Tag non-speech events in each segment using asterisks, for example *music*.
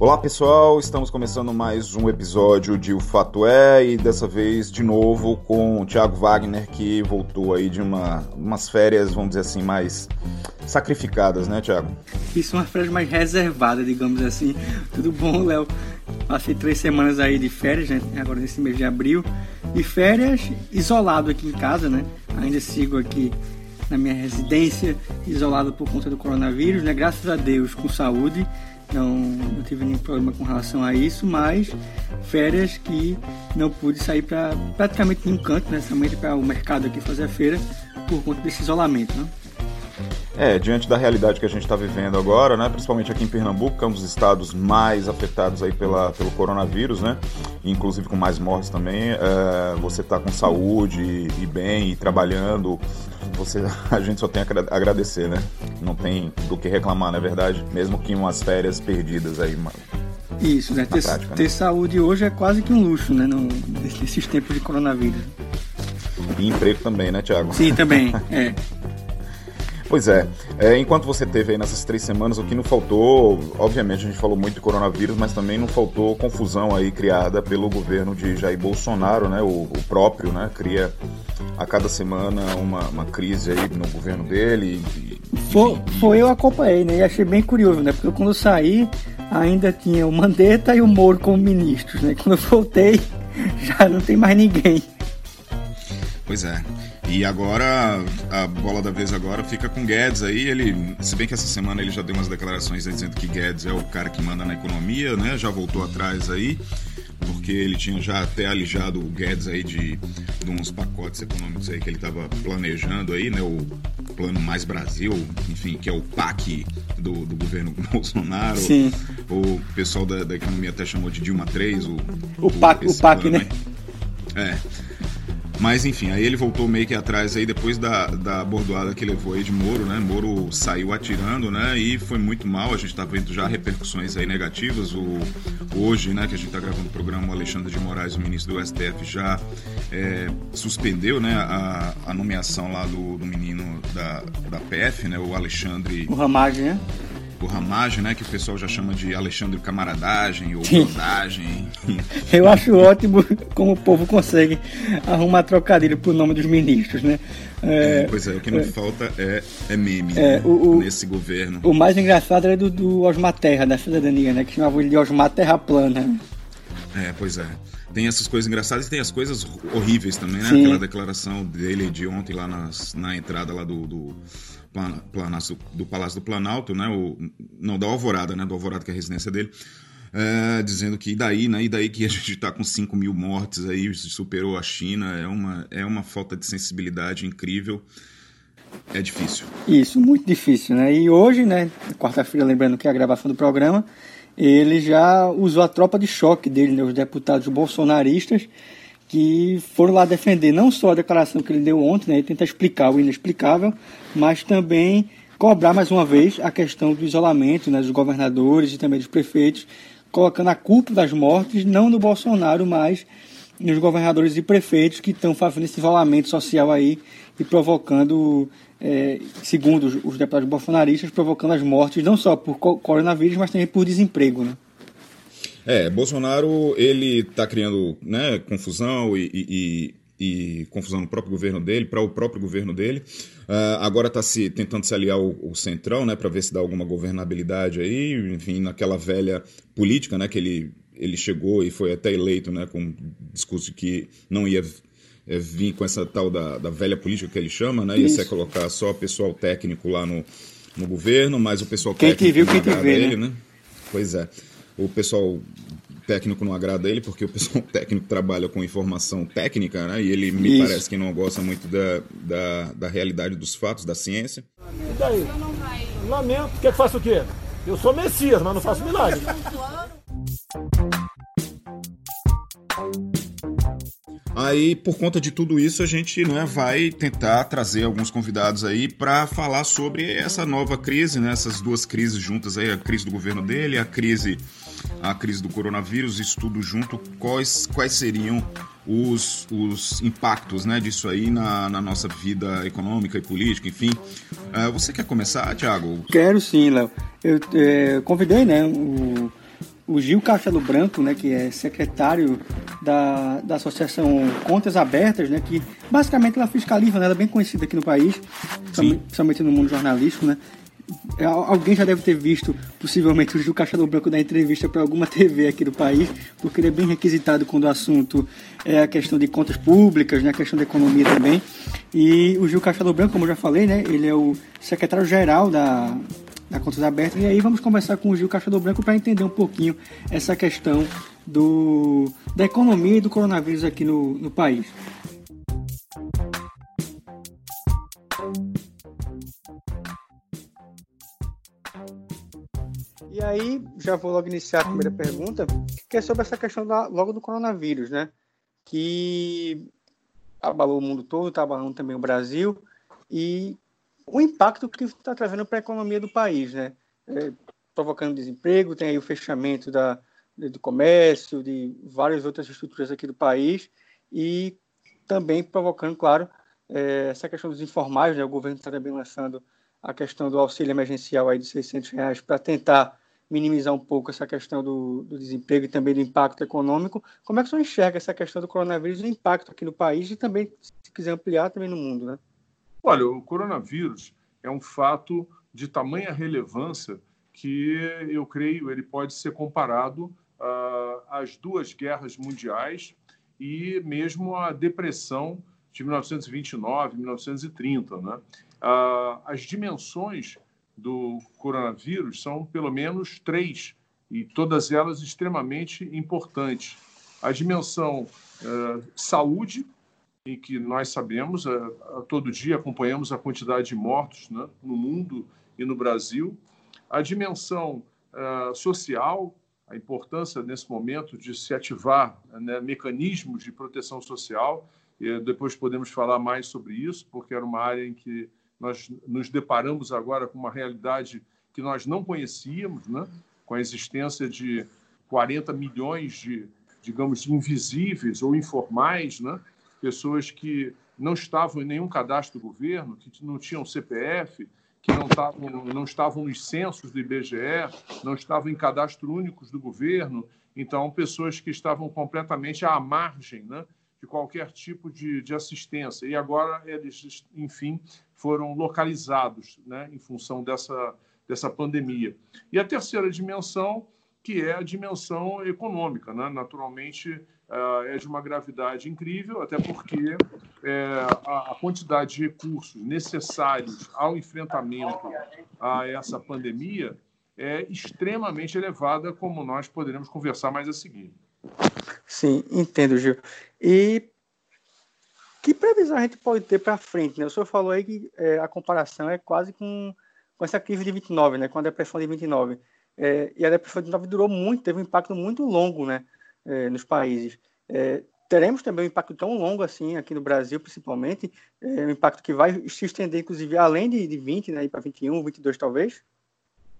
Olá pessoal, estamos começando mais um episódio de O Fato É e dessa vez de novo com o Thiago Wagner que voltou aí de uma, umas férias, vamos dizer assim, mais sacrificadas, né Thiago? Isso, umas férias mais reservadas, digamos assim. Tudo bom, Léo? Passei três semanas aí de férias, né? Agora nesse mês de abril. E férias isolado aqui em casa, né? Ainda sigo aqui na minha residência, isolado por conta do coronavírus, né? Graças a Deus, com saúde não, não tive nenhum problema com relação a isso, mas férias que não pude sair para praticamente nenhum canto, né? Somente para o mercado aqui fazer a feira por conta desse isolamento, né? É, diante da realidade que a gente está vivendo agora, né, principalmente aqui em Pernambuco, que é um dos estados mais afetados aí pela, pelo coronavírus, né, inclusive com mais mortes também, é, você está com saúde e, e bem e trabalhando, você, *laughs* a gente só tem a agradecer, né? Não tem do que reclamar, na é verdade, mesmo que umas férias perdidas aí, mano. Isso, né? Ter, prática, ter né? saúde hoje é quase que um luxo, né? No, nesses tempos de coronavírus. E emprego também, né, Tiago? Sim, também. *laughs* É. Pois é. é. Enquanto você teve aí nessas três semanas, o que não faltou, obviamente a gente falou muito de coronavírus, mas também não faltou confusão aí criada pelo governo de Jair Bolsonaro, né? O, o próprio, né? Cria a cada semana uma, uma crise aí no governo dele. E, foi, foi, eu acompanhei, né? E achei bem curioso, né? Porque quando eu saí, ainda tinha o Mandetta e o Moro como ministros, né? Quando eu voltei, *laughs* já não tem mais ninguém. Pois é. E agora, a bola da vez agora fica com Guedes aí. Ele, se bem que essa semana ele já deu umas declarações dizendo que Guedes é o cara que manda na economia, né? Já voltou atrás aí, porque ele tinha já até alijado o Guedes aí de, de uns pacotes econômicos aí que ele estava planejando aí, né? O Plano Mais Brasil, enfim, que é o PAC do, do governo *laughs* Bolsonaro. Sim. O pessoal da, da economia até chamou de Dilma 3, o, o, o PAC, o PAC né? É. Mas enfim, aí ele voltou meio que atrás aí depois da, da bordoada que levou aí de Moro, né? Moro saiu atirando, né? E foi muito mal. A gente tá vendo já repercussões aí negativas. O, hoje, né, que a gente tá gravando o programa, o Alexandre de Moraes, o ministro do STF, já é, suspendeu, né, a, a nomeação lá do, do menino da, da PF, né? O Alexandre. O Ramagem, né? O Ramagem, né? Que o pessoal já chama de Alexandre Camaradagem ou Brodagem. *laughs* Eu acho ótimo como o povo consegue arrumar trocadilho pro nome dos ministros, né? É, é, pois é, o que não é, falta é, é meme é, o, o, nesse governo. O mais engraçado era do, do Osmar Terra, da cidadania, né? Que chamava ele de Osmar Terra Plana. É, pois é. Tem essas coisas engraçadas e tem as coisas horríveis também, né? Sim. Aquela declaração dele de ontem lá nas, na entrada lá do, do do Palácio do Planalto, né? O, não, da Alvorada, né? Do Alvorada, que é a residência dele. É, dizendo que e daí, né? E daí que a *laughs* gente está com 5 mil mortes aí, superou a China. É uma, é uma falta de sensibilidade incrível. É difícil. Isso, muito difícil, né? E hoje, né? Quarta-feira, lembrando que é a gravação do programa, ele já usou a tropa de choque dele, né? Os deputados bolsonaristas que foram lá defender não só a declaração que ele deu ontem, né, ele tenta explicar o inexplicável, mas também cobrar mais uma vez a questão do isolamento né, dos governadores e também dos prefeitos, colocando a culpa das mortes não no Bolsonaro, mas nos governadores e prefeitos que estão fazendo esse isolamento social aí e provocando, é, segundo os, os deputados bolsonaristas, provocando as mortes não só por coronavírus, mas também por desemprego. Né? É, Bolsonaro, ele está criando né, confusão e, e, e, confusão no próprio governo dele, para o próprio governo dele. Uh, agora está se tentando se aliar ao, ao centrão, né, para ver se dá alguma governabilidade aí, enfim, naquela velha política, né, que ele, ele chegou e foi até eleito, né, com discurso de que não ia é, vir com essa tal da, da velha política que ele chama, né, ia ser colocar só pessoal técnico lá no, no governo, mas o pessoal quem técnico te viu, quem te vê, ele, né? né? Pois é o pessoal técnico não agrada ele, porque o pessoal *laughs* técnico trabalha com informação técnica, né? E ele me Isso. parece que não gosta muito da, da, da, realidade dos fatos, da ciência. E daí? Lamento. Quer que faça o quê? Eu sou Messias, mas não faço milagre. Aí, por conta de tudo isso, a gente né, vai tentar trazer alguns convidados aí para falar sobre essa nova crise, né, essas duas crises juntas aí, a crise do governo dele, a crise a crise do coronavírus, isso tudo junto, quais, quais seriam os, os impactos né, disso aí na, na nossa vida econômica e política, enfim. Uh, você quer começar, Thiago? Quero sim, Léo. Eu é, convidei né, o o Gil Castelo Branco, né, que é secretário da, da Associação Contas Abertas, né, que basicamente ela fiscaliza, né, ela é bem conhecida aqui no país, principalmente no mundo jornalístico, né, é, Alguém já deve ter visto, possivelmente, o Gil Castelo Branco dar entrevista para alguma TV aqui do país, porque ele é bem requisitado quando o assunto é a questão de contas públicas, né, a questão da economia também. E o Gil Castelo Branco, como eu já falei, né, ele é o secretário-geral da, da Contas Abertas. E aí vamos conversar com o Gil Castelo Branco para entender um pouquinho essa questão do, da economia e do coronavírus aqui no, no país. E aí, já vou logo iniciar a primeira pergunta, que é sobre essa questão da, logo do coronavírus, né? Que abalou o mundo todo, está abalando também o Brasil, e o impacto que está trazendo para a economia do país, né? É, provocando desemprego, tem aí o fechamento da, do comércio, de várias outras estruturas aqui do país, e também provocando, claro, é, essa questão dos informais, né? O governo está também lançando a questão do auxílio emergencial aí de 600 reais para tentar minimizar um pouco essa questão do, do, desemprego e também do impacto econômico. Como é que você enxerga essa questão do coronavírus e o impacto aqui no país e também, se quiser ampliar, também no mundo, né? Olha, o coronavírus é um fato de tamanha relevância que eu creio ele pode ser comparado uh, às duas guerras mundiais e mesmo à depressão de 1929, 1930, né? Uh, as dimensões do coronavírus são pelo menos três, e todas elas extremamente importantes. A dimensão uh, saúde, em que nós sabemos, uh, todo dia acompanhamos a quantidade de mortos né, no mundo e no Brasil. A dimensão uh, social, a importância nesse momento de se ativar né, mecanismos de proteção social. E depois podemos falar mais sobre isso, porque era uma área em que nós nos deparamos agora com uma realidade que nós não conhecíamos, né? com a existência de 40 milhões de, digamos, invisíveis ou informais, né? Pessoas que não estavam em nenhum cadastro do governo, que não tinham CPF, que não estavam, não estavam nos censos do IBGE, não estavam em cadastro únicos do governo, então pessoas que estavam completamente à margem né, de qualquer tipo de, de assistência. E agora eles, enfim, foram localizados né, em função dessa, dessa pandemia. E a terceira dimensão, que é a dimensão econômica, né? naturalmente é de uma gravidade incrível, até porque é, a quantidade de recursos necessários ao enfrentamento a essa pandemia é extremamente elevada, como nós poderemos conversar mais a seguir. Sim, entendo, Gil. E que previsão a gente pode ter para frente? Né? O senhor falou aí que é, a comparação é quase com, com essa crise de 29, né? com a depressão de 29. É, e a depressão de 29 durou muito, teve um impacto muito longo né? É, nos países. É, teremos também um impacto tão longo assim aqui no Brasil, principalmente, é, um impacto que vai se estender, inclusive, além de, de 20, né, para 21, 22 talvez?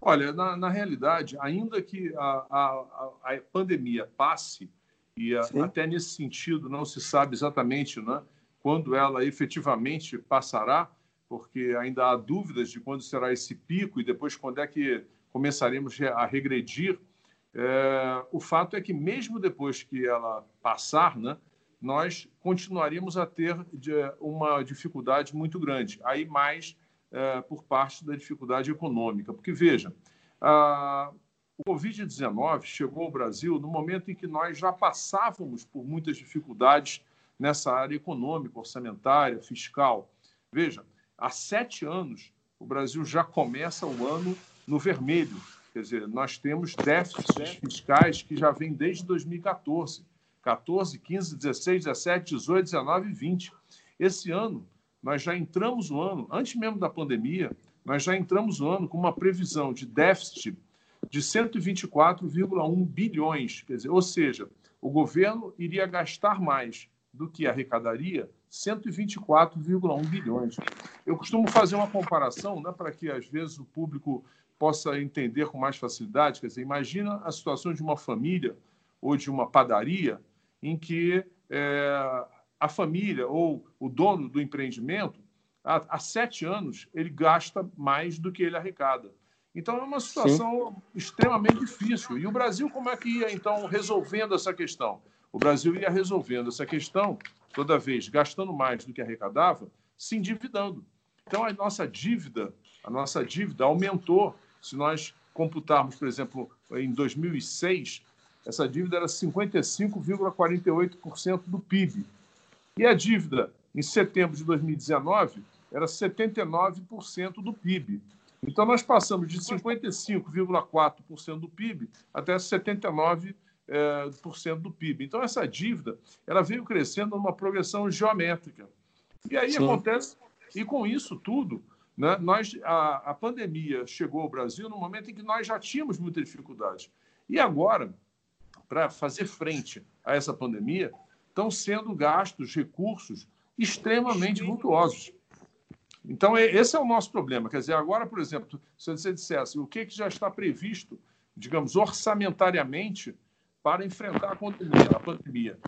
Olha, na, na realidade, ainda que a, a, a pandemia passe, e a, até nesse sentido não se sabe exatamente né, quando ela efetivamente passará, porque ainda há dúvidas de quando será esse pico e depois quando é que começaremos a regredir. É, o fato é que, mesmo depois que ela passar, né, nós continuaríamos a ter uma dificuldade muito grande. Aí, mais é, por parte da dificuldade econômica. Porque, veja, a, o Covid-19 chegou ao Brasil no momento em que nós já passávamos por muitas dificuldades nessa área econômica, orçamentária, fiscal. Veja, há sete anos o Brasil já começa o ano no vermelho. Quer dizer, nós temos déficits fiscais que já vêm desde 2014. 14, 15, 16, 17, 18, 19 e 20. Esse ano, nós já entramos no ano, antes mesmo da pandemia, nós já entramos no ano com uma previsão de déficit de 124,1 bilhões. Quer dizer, ou seja, o governo iria gastar mais do que arrecadaria 124,1 bilhões. Eu costumo fazer uma comparação né, para que, às vezes, o público possa entender com mais facilidade. Quer dizer, imagina a situação de uma família ou de uma padaria em que é, a família ou o dono do empreendimento, há, há sete anos, ele gasta mais do que ele arrecada. Então é uma situação Sim. extremamente difícil. E o Brasil, como é que ia, então, resolvendo essa questão? O Brasil ia resolvendo essa questão, toda vez gastando mais do que arrecadava, se endividando. Então a nossa dívida, a nossa dívida aumentou. Se nós computarmos, por exemplo, em 2006, essa dívida era 55,48% do PIB. E a dívida em setembro de 2019 era 79% do PIB. Então, nós passamos de 55,4% do PIB até 79% é, do PIB. Então, essa dívida ela veio crescendo numa progressão geométrica. E aí Sim. acontece, e com isso tudo, né, nós, a, a pandemia chegou ao Brasil no momento em que nós já tínhamos muita dificuldade. E agora, para fazer frente a essa pandemia, estão sendo gastos recursos extremamente vultuosos. Então, esse é o nosso problema. Quer dizer, agora, por exemplo, se você dissesse o que, que já está previsto, digamos, orçamentariamente para enfrentar a pandemia, a pandemia.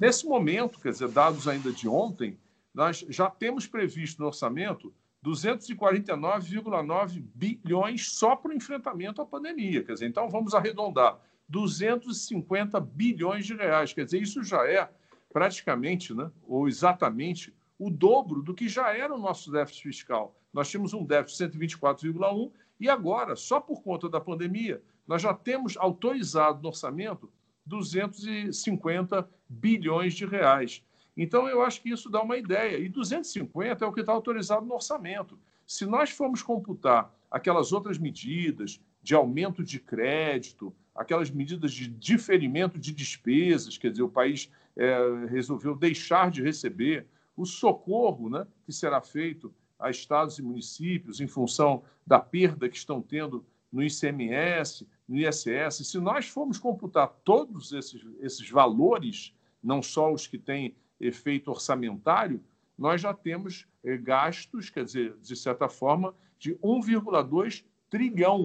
Nesse momento, quer dizer, dados ainda de ontem, nós já temos previsto no orçamento 249,9 bilhões só para o enfrentamento à pandemia. Quer dizer, então vamos arredondar 250 bilhões de reais. Quer dizer, isso já é praticamente, né, ou exatamente, o dobro do que já era o nosso déficit fiscal. Nós tínhamos um déficit de 124,1 e agora, só por conta da pandemia, nós já temos autorizado no orçamento 250 bilhões de reais. Então, eu acho que isso dá uma ideia. E 250 é o que está autorizado no orçamento. Se nós formos computar aquelas outras medidas de aumento de crédito, aquelas medidas de diferimento de despesas, quer dizer, o país é, resolveu deixar de receber o socorro né, que será feito a estados e municípios em função da perda que estão tendo no ICMS, no ISS. Se nós formos computar todos esses, esses valores, não só os que têm efeito orçamentário, nós já temos eh, gastos, quer dizer, de certa forma, de 1,2 trilhão.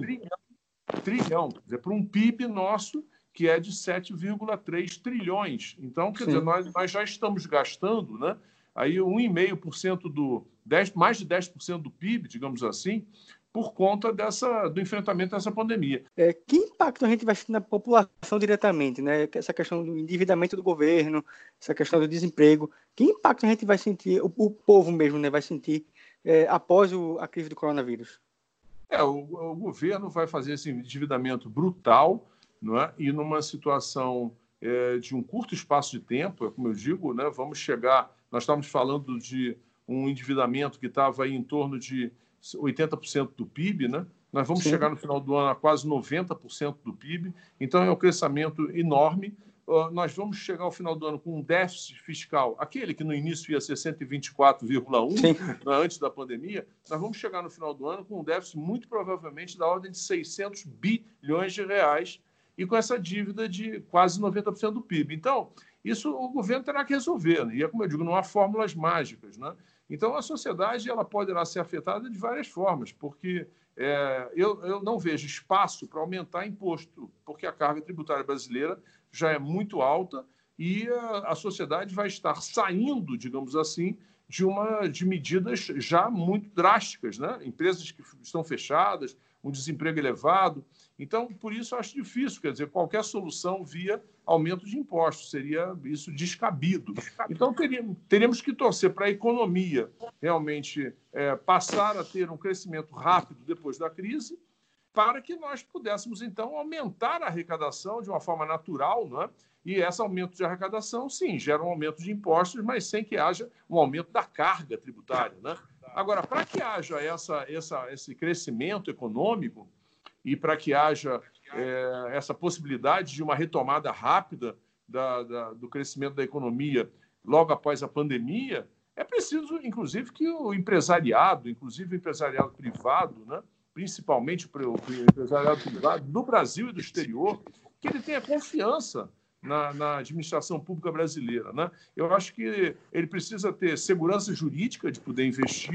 Trilhão, quer dizer, para um PIB nosso que é de 7,3 trilhões. Então, quer Sim. dizer, nós, nós já estamos gastando né, aí 1,5% do 10, mais de 10% do PIB, digamos assim, por conta dessa, do enfrentamento dessa pandemia. É, que impacto a gente vai sentir na população diretamente, né? Essa questão do endividamento do governo, essa questão do desemprego, que impacto a gente vai sentir, o, o povo mesmo, né, vai sentir é, após o, a crise do coronavírus? É, o, o, governo vai fazer esse endividamento brutal, não é? E numa situação é, de um curto espaço de tempo, é como eu digo, né? Vamos chegar nós estávamos falando de um endividamento que estava em torno de 80% do PIB, né? Nós vamos Sim. chegar no final do ano a quase 90% do PIB, então é um crescimento enorme. Uh, nós vamos chegar ao final do ano com um déficit fiscal, aquele que no início ia ser 124,1 né, antes da pandemia, nós vamos chegar no final do ano com um déficit muito provavelmente da ordem de 600 bilhões de reais e com essa dívida de quase 90% do PIB. Então, isso o governo terá que resolver. Né? E é como eu digo, não há fórmulas mágicas. Né? Então, a sociedade ela poderá ser afetada de várias formas, porque é, eu, eu não vejo espaço para aumentar imposto, porque a carga tributária brasileira já é muito alta e a, a sociedade vai estar saindo, digamos assim, de uma de medidas já muito drásticas, né? Empresas que estão fechadas, um desemprego elevado. Então, por isso, acho difícil, quer dizer, qualquer solução via aumento de impostos, seria isso descabido. Então, teríamos, teríamos que torcer para a economia realmente é, passar a ter um crescimento rápido depois da crise, para que nós pudéssemos, então, aumentar a arrecadação de uma forma natural, não é? E esse aumento de arrecadação, sim, gera um aumento de impostos, mas sem que haja um aumento da carga tributária, né? Agora, para que haja essa, essa, esse crescimento econômico e para que haja é, essa possibilidade de uma retomada rápida da, da, do crescimento da economia logo após a pandemia, é preciso, inclusive, que o empresariado, inclusive o empresariado privado, né, principalmente o empresariado privado do Brasil e do exterior, que ele tenha confiança na, na, administração pública brasileira. Né? Eu acho que ele precisa ter segurança jurídica de poder investir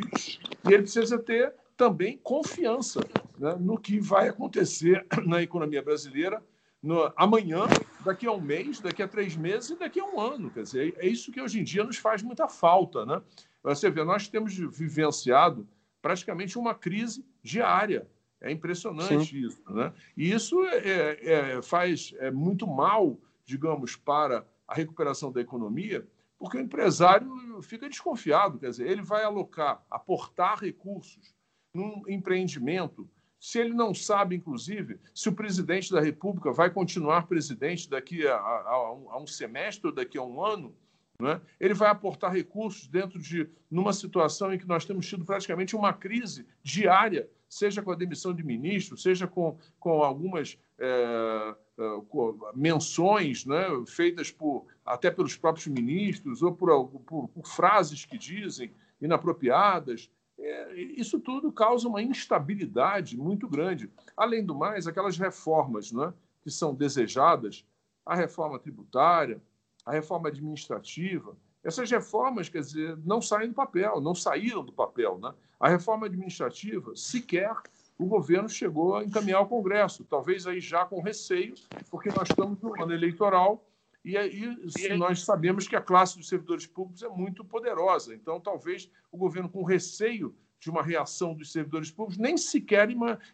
e ele precisa ter também confiança né, no que vai acontecer *clears throat* na economia brasileira no, amanhã, daqui a um mês, daqui a três meses e daqui a um ano. Quer dizer, é isso que hoje em dia nos faz muita falta. Né? Você vê, nós temos vivenciado praticamente uma crise diária É impressionante Sim. isso. Né? E isso é, é, é, faz é muito mal, digamos, para a recuperação da economia, porque o empresário fica desconfiado, quer dizer, ele vai alocar, aportar recursos num empreendimento, se ele não sabe, inclusive, se o presidente da República vai continuar presidente daqui a, a, a um semestre ou daqui a um ano, né? ele vai aportar recursos dentro de numa situação em que nós temos tido praticamente uma crise diária, seja com a demissão de ministro, seja com, com algumas é, é, com menções né, feitas por, até pelos próprios ministros ou por, por, por frases que dizem inapropriadas. É, isso tudo causa uma instabilidade muito grande. Além do mais, aquelas reformas né, que são desejadas, a reforma tributária, a reforma administrativa, essas reformas, quer dizer, não saem do papel, não saíram do papel. Né? A reforma administrativa, sequer o governo chegou a encaminhar ao Congresso, talvez aí já com receio, porque nós estamos no ano eleitoral e aí nós sabemos que a classe dos servidores públicos é muito poderosa. Então, talvez o governo, com receio de uma reação dos servidores públicos, nem sequer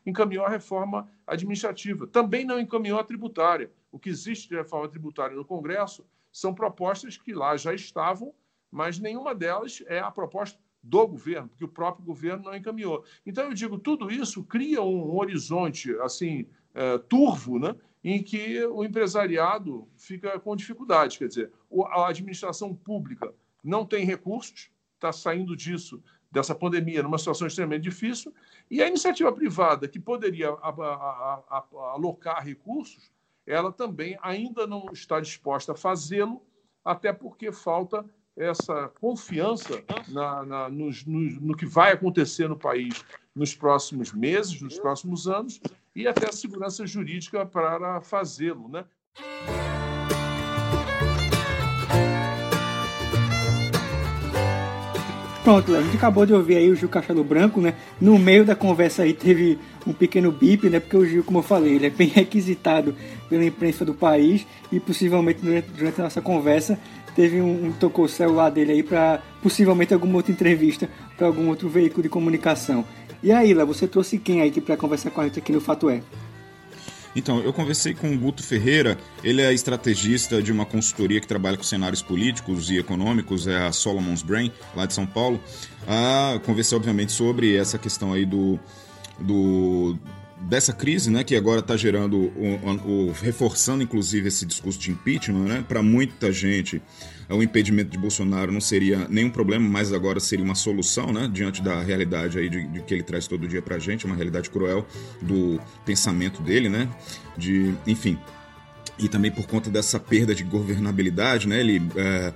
encaminhou a reforma administrativa. Também não encaminhou a tributária. O que existe de reforma tributária no Congresso são propostas que lá já estavam, mas nenhuma delas é a proposta do governo, porque o próprio governo não encaminhou. Então, eu digo, tudo isso cria um horizonte assim é, turvo, né, em que o empresariado fica com dificuldade. Quer dizer, a administração pública não tem recursos, está saindo disso, dessa pandemia, numa situação extremamente difícil, e a iniciativa privada, que poderia alocar recursos, ela também ainda não está disposta a fazê-lo, até porque falta essa confiança na, na no, no, que vai acontecer no país nos próximos meses, nos próximos anos, e até a segurança jurídica para fazê-lo. Né? Pronto, a gente acabou de ouvir aí o Gil Cachalo Branco, né? No meio da conversa aí teve um pequeno bip, né? Porque o Gil, como eu falei, ele é bem *laughs* requisitado pela imprensa do país e possivelmente durante, durante a nossa conversa teve um, um tocou o celular dele aí para possivelmente alguma outra entrevista para algum outro veículo de comunicação. E aí, Lá, você trouxe quem aí para conversar com a gente aqui no Fato É? Então, eu conversei com o Guto Ferreira, ele é estrategista de uma consultoria que trabalha com cenários políticos e econômicos, é a Solomon's Brain, lá de São Paulo. Ah, conversei, obviamente, sobre essa questão aí do, do dessa crise, né, que agora está gerando, o, o, reforçando inclusive esse discurso de impeachment, né, para muita gente o impedimento de Bolsonaro não seria nenhum problema, mas agora seria uma solução, né, diante da realidade aí de, de que ele traz todo dia para a gente, uma realidade cruel do pensamento dele, né, de, enfim, e também por conta dessa perda de governabilidade, né, ele é,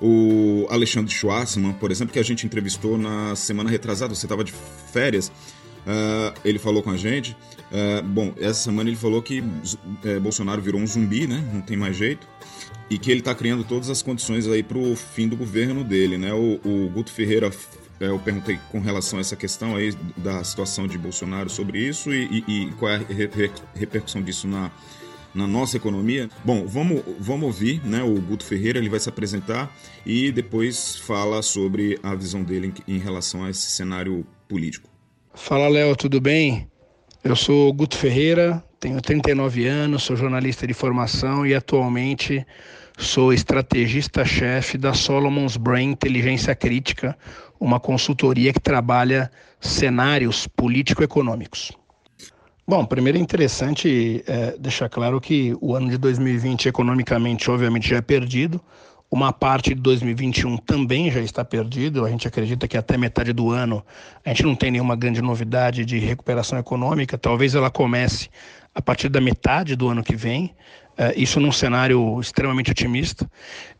o Alexandre Schwarzman, por exemplo, que a gente entrevistou na semana retrasada, você estava de férias, Uh, ele falou com a gente. Uh, bom, essa semana ele falou que uh, Bolsonaro virou um zumbi, né? Não tem mais jeito. E que ele está criando todas as condições aí para o fim do governo dele, né? O, o Guto Ferreira, é, eu perguntei com relação a essa questão aí da situação de Bolsonaro sobre isso e, e, e qual é a re, repercussão disso na, na nossa economia. Bom, vamos, vamos ouvir né, o Guto Ferreira, ele vai se apresentar e depois fala sobre a visão dele em, em relação a esse cenário político. Fala Léo, tudo bem? Eu sou Guto Ferreira, tenho 39 anos, sou jornalista de formação e atualmente sou estrategista-chefe da Solomon's Brain Inteligência Crítica, uma consultoria que trabalha cenários político-econômicos. Bom, primeiro é interessante é, deixar claro que o ano de 2020 economicamente, obviamente, já é perdido. Uma parte de 2021 também já está perdido. A gente acredita que até metade do ano a gente não tem nenhuma grande novidade de recuperação econômica. Talvez ela comece a partir da metade do ano que vem. Uh, isso num cenário extremamente otimista.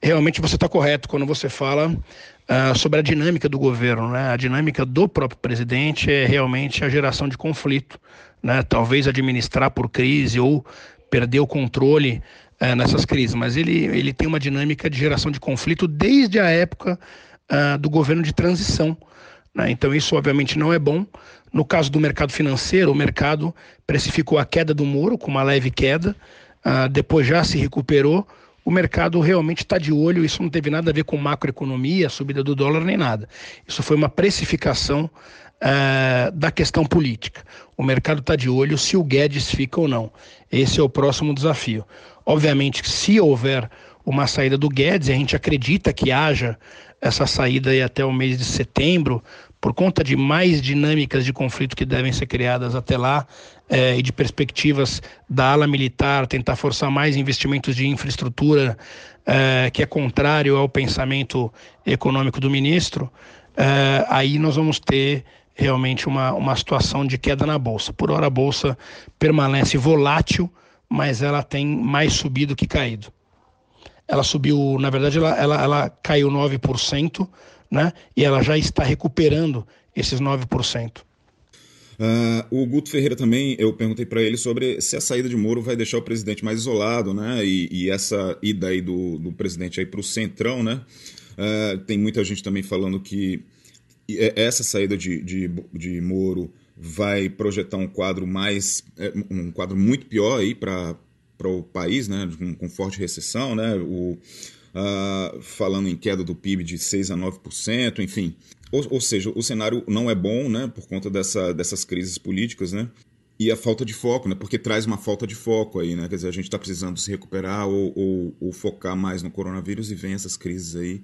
Realmente você está correto quando você fala uh, sobre a dinâmica do governo. Né? A dinâmica do próprio presidente é realmente a geração de conflito. Né? Talvez administrar por crise ou perder o controle é, nessas crises, mas ele, ele tem uma dinâmica de geração de conflito desde a época uh, do governo de transição. Né? Então, isso obviamente não é bom. No caso do mercado financeiro, o mercado precificou a queda do Moro com uma leve queda, uh, depois já se recuperou. O mercado realmente está de olho, isso não teve nada a ver com macroeconomia, subida do dólar nem nada. Isso foi uma precificação é, da questão política. O mercado está de olho se o Guedes fica ou não. Esse é o próximo desafio. Obviamente, se houver uma saída do Guedes, a gente acredita que haja essa saída aí até o mês de setembro, por conta de mais dinâmicas de conflito que devem ser criadas até lá é, e de perspectivas da ala militar tentar forçar mais investimentos de infraestrutura, é, que é contrário ao pensamento econômico do ministro, é, aí nós vamos ter realmente uma, uma situação de queda na bolsa. Por hora a bolsa permanece volátil, mas ela tem mais subido que caído. Ela subiu, na verdade, ela, ela, ela caiu 9%, né? E ela já está recuperando esses 9%. Uh, ah, o Guto Ferreira também, eu perguntei para ele sobre se a saída de Moro vai deixar o presidente mais isolado, né? E, e essa ida aí do, do presidente aí para o centrão, né? Uh, tem muita gente também falando que essa saída de, de, de Moro vai projetar um quadro mais é, um quadro muito pior aí para para o país, né, com, com, forte recessão, né, o, uh, falando em queda do PIB de 6 a 9%, enfim. Ou, ou, seja, o cenário não é bom, né, por conta dessa, dessas crises políticas, né, e a falta de foco, né, porque traz uma falta de foco aí, né, quer dizer, a gente está precisando se recuperar ou, ou, ou focar mais no coronavírus e vem essas crises aí,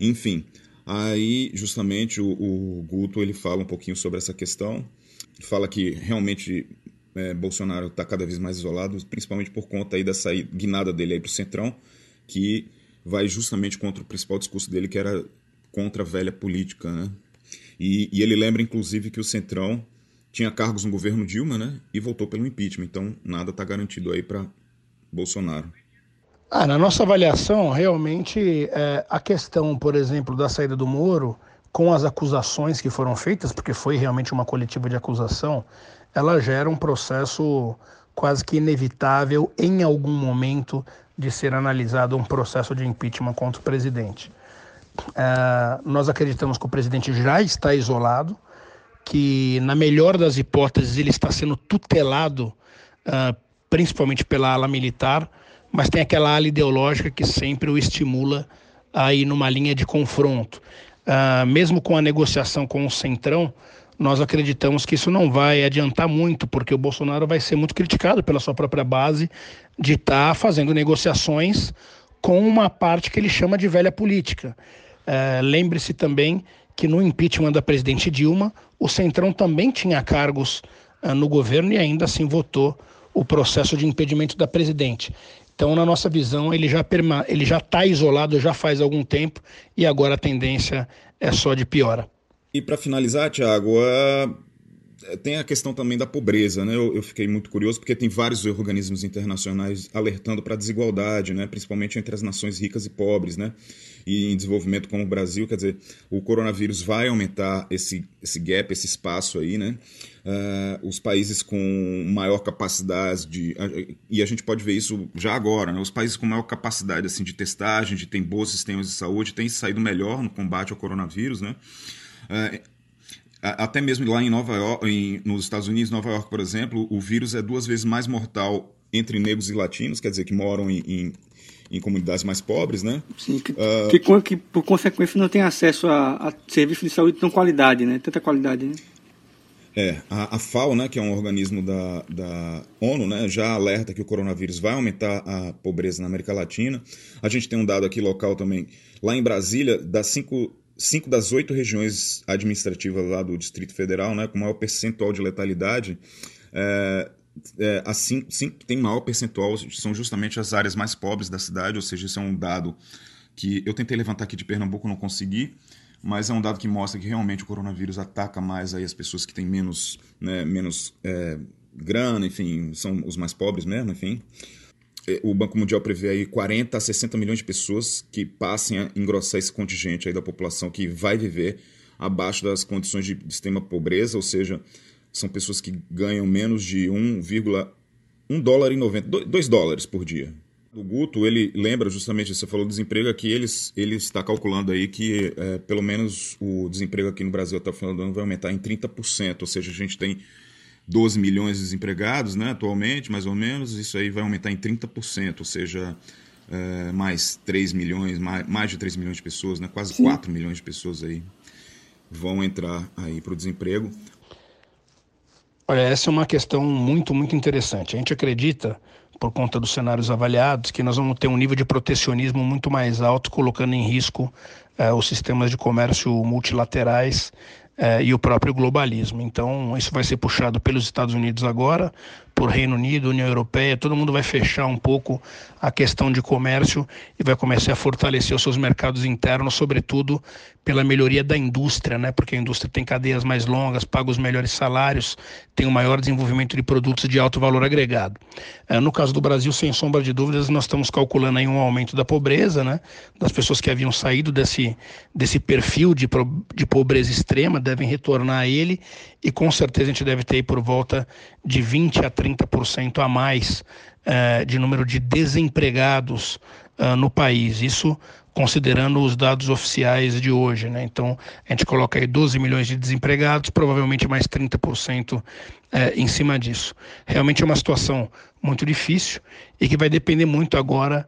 enfim. Aí, justamente, o, o Guto ele fala um pouquinho sobre essa questão, fala que realmente é, Bolsonaro está cada vez mais isolado, principalmente por conta aí dessa guinada dele para o centrão, que vai justamente contra o principal discurso dele, que era contra a velha política, né? E, e ele lembra, inclusive, que o centrão tinha cargos no governo Dilma, né? E voltou pelo impeachment. Então, nada está garantido aí para Bolsonaro. Ah, na nossa avaliação, realmente, é, a questão, por exemplo, da saída do Moro, com as acusações que foram feitas, porque foi realmente uma coletiva de acusação, ela gera um processo quase que inevitável em algum momento de ser analisado um processo de impeachment contra o presidente. É, nós acreditamos que o presidente já está isolado, que na melhor das hipóteses ele está sendo tutelado, uh, principalmente pela ala militar, mas tem aquela ala ideológica que sempre o estimula a ir numa linha de confronto. Uh, mesmo com a negociação com o Centrão, nós acreditamos que isso não vai adiantar muito, porque o Bolsonaro vai ser muito criticado pela sua própria base de estar tá fazendo negociações com uma parte que ele chama de velha política. É, Lembre-se também que no impeachment da presidente Dilma, o Centrão também tinha cargos uh, no governo e ainda assim votou o processo de impedimento da presidente. Então, na nossa visão, ele já perma está isolado já faz algum tempo e agora a tendência é só de piora. E para finalizar, Tiago, uh, tem a questão também da pobreza, né? Eu, eu, fiquei muito curioso porque tem vários organismos internacionais alertando para a desigualdade, né? Principalmente entre as nações ricas e pobres, né? E em desenvolvimento como o Brasil, quer dizer, o coronavírus vai aumentar esse, esse gap, esse espaço aí, né? Uh, os países com maior capacidade de e a gente pode ver isso já agora, né? Os países com maior capacidade assim de testagem, de ter bons sistemas de saúde, têm saído melhor no combate ao coronavírus, né? É, até mesmo lá em Nova York, em, nos Estados Unidos, Nova York, por exemplo, o vírus é duas vezes mais mortal entre negros e latinos, quer dizer, que moram em, em, em comunidades mais pobres, né? Sim, que, uh, que, que, por consequência não tem acesso a, a serviços de saúde de tão qualidade, né? Tanta qualidade, né? É, a, a, FAO, né, que é um organismo da, da ONU, né, já alerta que o coronavírus vai aumentar a pobreza na América Latina. A gente tem um dado aqui local também. Lá em Brasília, das cinco cinco das oito regiões administrativas lá do Distrito Federal, né, com maior percentual de letalidade, é, é, tem maior percentual são justamente as áreas mais pobres da cidade, ou seja, isso é um dado que eu tentei levantar aqui de Pernambuco, não consegui, mas é um dado que mostra que realmente o coronavírus ataca mais aí as pessoas que têm menos, né, menos é, grana, enfim, são os mais pobres mesmo, enfim. É, o Banco Mundial prevê aí 40 a 60 milhões de pessoas que passem a engrossar esse contingente aí da população que vai viver abaixo das condições de extrema pobreza, ou seja, são pessoas que ganham menos de 1,1 dólar e 90, 2 dólares por dia. O Guto, ele lembra justamente, você falou do desemprego aqui, ele, ele está calculando aí que é, pelo menos o desemprego aqui no Brasil até o final do ano vai aumentar em 30%, ou seja, a gente tem 12 milhões de desempregados né, atualmente, mais ou menos, isso aí vai aumentar em 30%, ou seja, é, mais 3 milhões, mais, mais de 3 milhões de pessoas, né, quase Sim. 4 milhões de pessoas aí. vão entrar aí para o desemprego. Olha, essa é uma questão muito, muito interessante. A gente acredita, por conta dos cenários avaliados, que nós vamos ter um nível de protecionismo muito mais alto, colocando em risco eh, os sistemas de comércio multilaterais eh, e o próprio globalismo. Então, isso vai ser puxado pelos Estados Unidos agora, por Reino Unido, União Europeia, todo mundo vai fechar um pouco a questão de comércio e vai começar a fortalecer os seus mercados internos, sobretudo pela melhoria da indústria, né? Porque a indústria tem cadeias mais longas, paga os melhores salários, tem um maior desenvolvimento de produtos de alto valor agregado. Eh, no caso do Brasil, sem sombra de dúvidas, nós estamos calculando aí um aumento da pobreza, né? Das pessoas que haviam saído desse, desse perfil de, de pobreza extrema, devem retornar a ele e com certeza a gente deve ter por volta de 20 a 30% a mais uh, de número de desempregados uh, no país. Isso considerando os dados oficiais de hoje. Né? Então, a gente coloca aí 12 milhões de desempregados, provavelmente mais 30% uh, eh, em cima disso. Realmente é uma situação muito difícil e que vai depender muito agora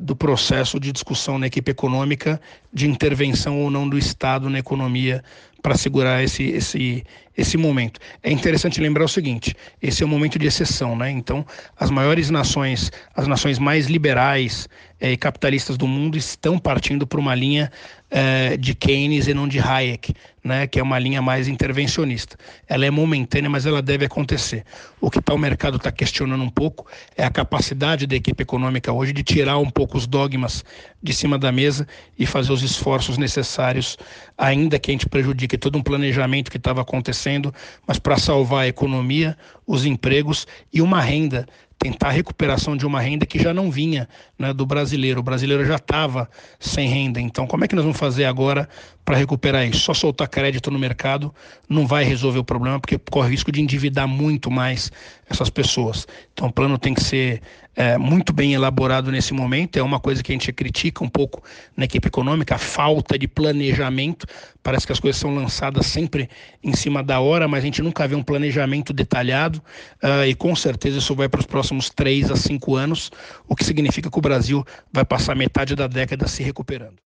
do processo de discussão na equipe econômica de intervenção ou não do Estado na economia para segurar esse, esse, esse momento. É interessante lembrar o seguinte: esse é um momento de exceção, né? Então, as maiores nações, as nações mais liberais é, e capitalistas do mundo estão partindo para uma linha é, de Keynes e não de Hayek, né, que é uma linha mais intervencionista. Ela é momentânea, mas ela deve acontecer. O que tá, o mercado está questionando um pouco é a capacidade da equipe econômica hoje de tirar um pouco os dogmas de cima da mesa e fazer os esforços necessários, ainda que a gente prejudique todo um planejamento que estava acontecendo, mas para salvar a economia, os empregos e uma renda tentar a recuperação de uma renda que já não vinha né, do brasileiro. O brasileiro já estava sem renda. Então, como é que nós vamos fazer agora para recuperar isso? Só soltar crédito no mercado não vai resolver o problema, porque corre risco de endividar muito mais essas pessoas. Então, o plano tem que ser é, muito bem elaborado nesse momento. É uma coisa que a gente critica um pouco na equipe econômica, a falta de planejamento. Parece que as coisas são lançadas sempre em cima da hora, mas a gente nunca vê um planejamento detalhado. Uh, e com certeza isso vai para os próximos três a cinco anos, o que significa que o Brasil vai passar metade da década se recuperando.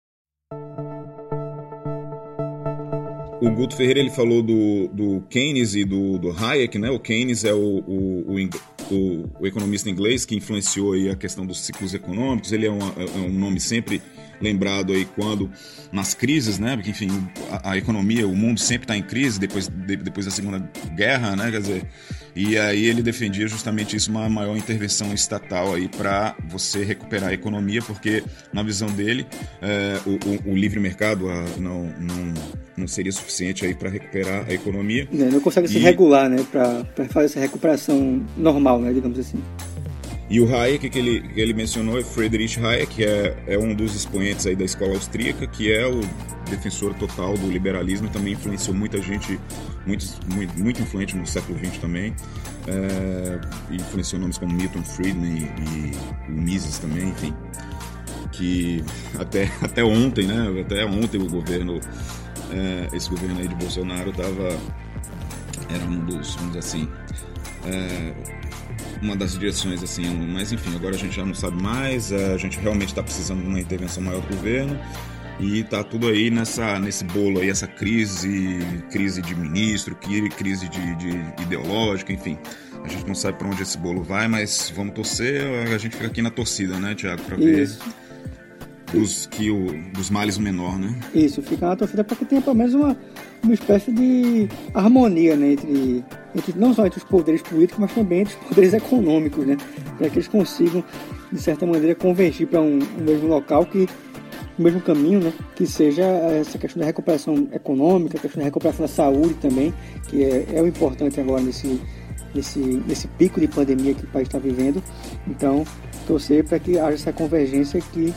O Guto Ferreira ele falou do, do Keynes e do, do Hayek, né? O Keynes é o, o, o, o, economista inglês que influenciou aí a questão dos ciclos econômicos. Ele é, uma, é um nome sempre lembrado aí quando nas crises, né? Porque enfim, a, a economia, o mundo sempre está em crise depois, de, depois da Segunda Guerra, né? Quer dizer, e aí ele defendia justamente isso, uma maior intervenção estatal aí para você recuperar a economia, porque na visão dele é, o, o, o, livre mercado a, não, não, não seria suficiente aí para recuperar a economia. Não, não consegue e... se regular, né? Para fazer essa recuperação normal, né? Digamos assim. E o Hayek que ele, que ele mencionou é Friedrich Hayek, que é, é um dos expoentes aí da escola austríaca, que é o defensor total do liberalismo e também influenciou muita gente, muito, muito, muito influente no século XX também. É, influenciou nomes como Milton Friedman e, e o Mises também, enfim. Que até, *laughs* até ontem, né? Até ontem o governo, é, esse governo aí de Bolsonaro estava era um dos, vamos dizer assim, é, uma das direções, assim, mas enfim, agora a gente já não sabe mais, a gente realmente está precisando de uma intervenção maior do governo e tá tudo aí nessa, nesse bolo aí, essa crise, crise de ministro, crise de, de ideológica, enfim. A gente não sabe para onde esse bolo vai, mas vamos torcer, a gente fica aqui na torcida, né, Tiago, para ver dos, que o, dos males o menor, né? Isso, fica na torcida para que tenha pelo menos uma, uma espécie de harmonia né, entre, entre, não só entre os poderes políticos, mas também entre os poderes *laughs* econômicos, né? Para que eles consigam, de certa maneira, convergir para um, um, mesmo local que o mesmo caminho, né? Que seja essa questão da recuperação econômica, a questão da recuperação da saúde também, que é, é o importante agora nesse, nesse, nesse pico de pandemia que o país está vivendo. Então, torcer para que haja essa convergência que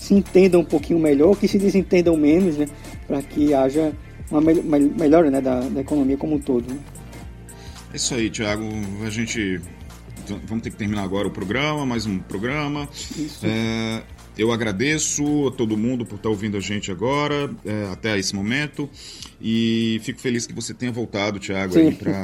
se entendam um pouquinho melhor, que se desentendam menos, né? Para que haja uma melhora né, da, da, economia como um todo. Né? É isso aí, Thiago. A gente vamos ter que terminar agora o programa, mais um programa. É, eu agradeço a todo mundo por estar ouvindo a gente agora, é, até esse momento, e fico feliz que você tenha voltado, Thiago, Sim. aí para.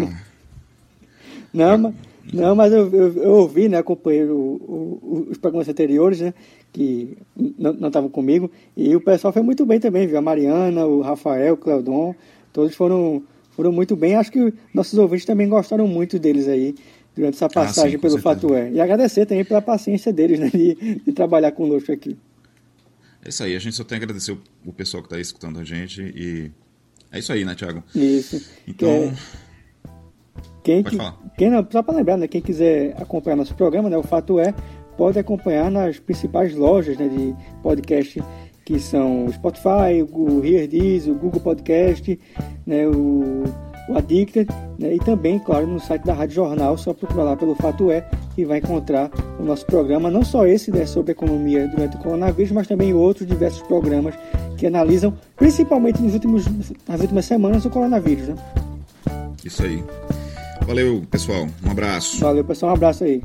não, mas, não, mas eu, eu, eu ouvi, né, acompanhei o, o, os programas anteriores, né, que não estavam comigo. E o pessoal foi muito bem também, viu? A Mariana, o Rafael, o Cleodon. Todos foram, foram muito bem. Acho que nossos ouvintes também gostaram muito deles aí durante essa passagem ah, sim, pelo certeza. Fato É. E agradecer também pela paciência deles né, de, de, trabalhar conosco aqui. É isso aí, a gente só tem que agradecer o, o pessoal que está escutando a gente e é isso aí, né, Thiago? Isso. Então. É... Quem, falar. Quem, só para lembrar, né, quem quiser acompanhar nosso programa, né, o Fato É, pode acompanhar nas principais lojas né, de podcast que são o Spotify, o Hear o Google Podcast, né, o, o Addicted, né, e também, claro, no site da Rádio Jornal, só procurar lá pelo Fato É e vai encontrar o nosso programa, não só esse né, sobre economia durante o coronavírus, mas também outros diversos programas que analisam, principalmente nos últimos, nas últimas semanas, o coronavírus. Né? Isso aí. Valeu, pessoal. Um abraço. Valeu, pessoal. Um abraço aí.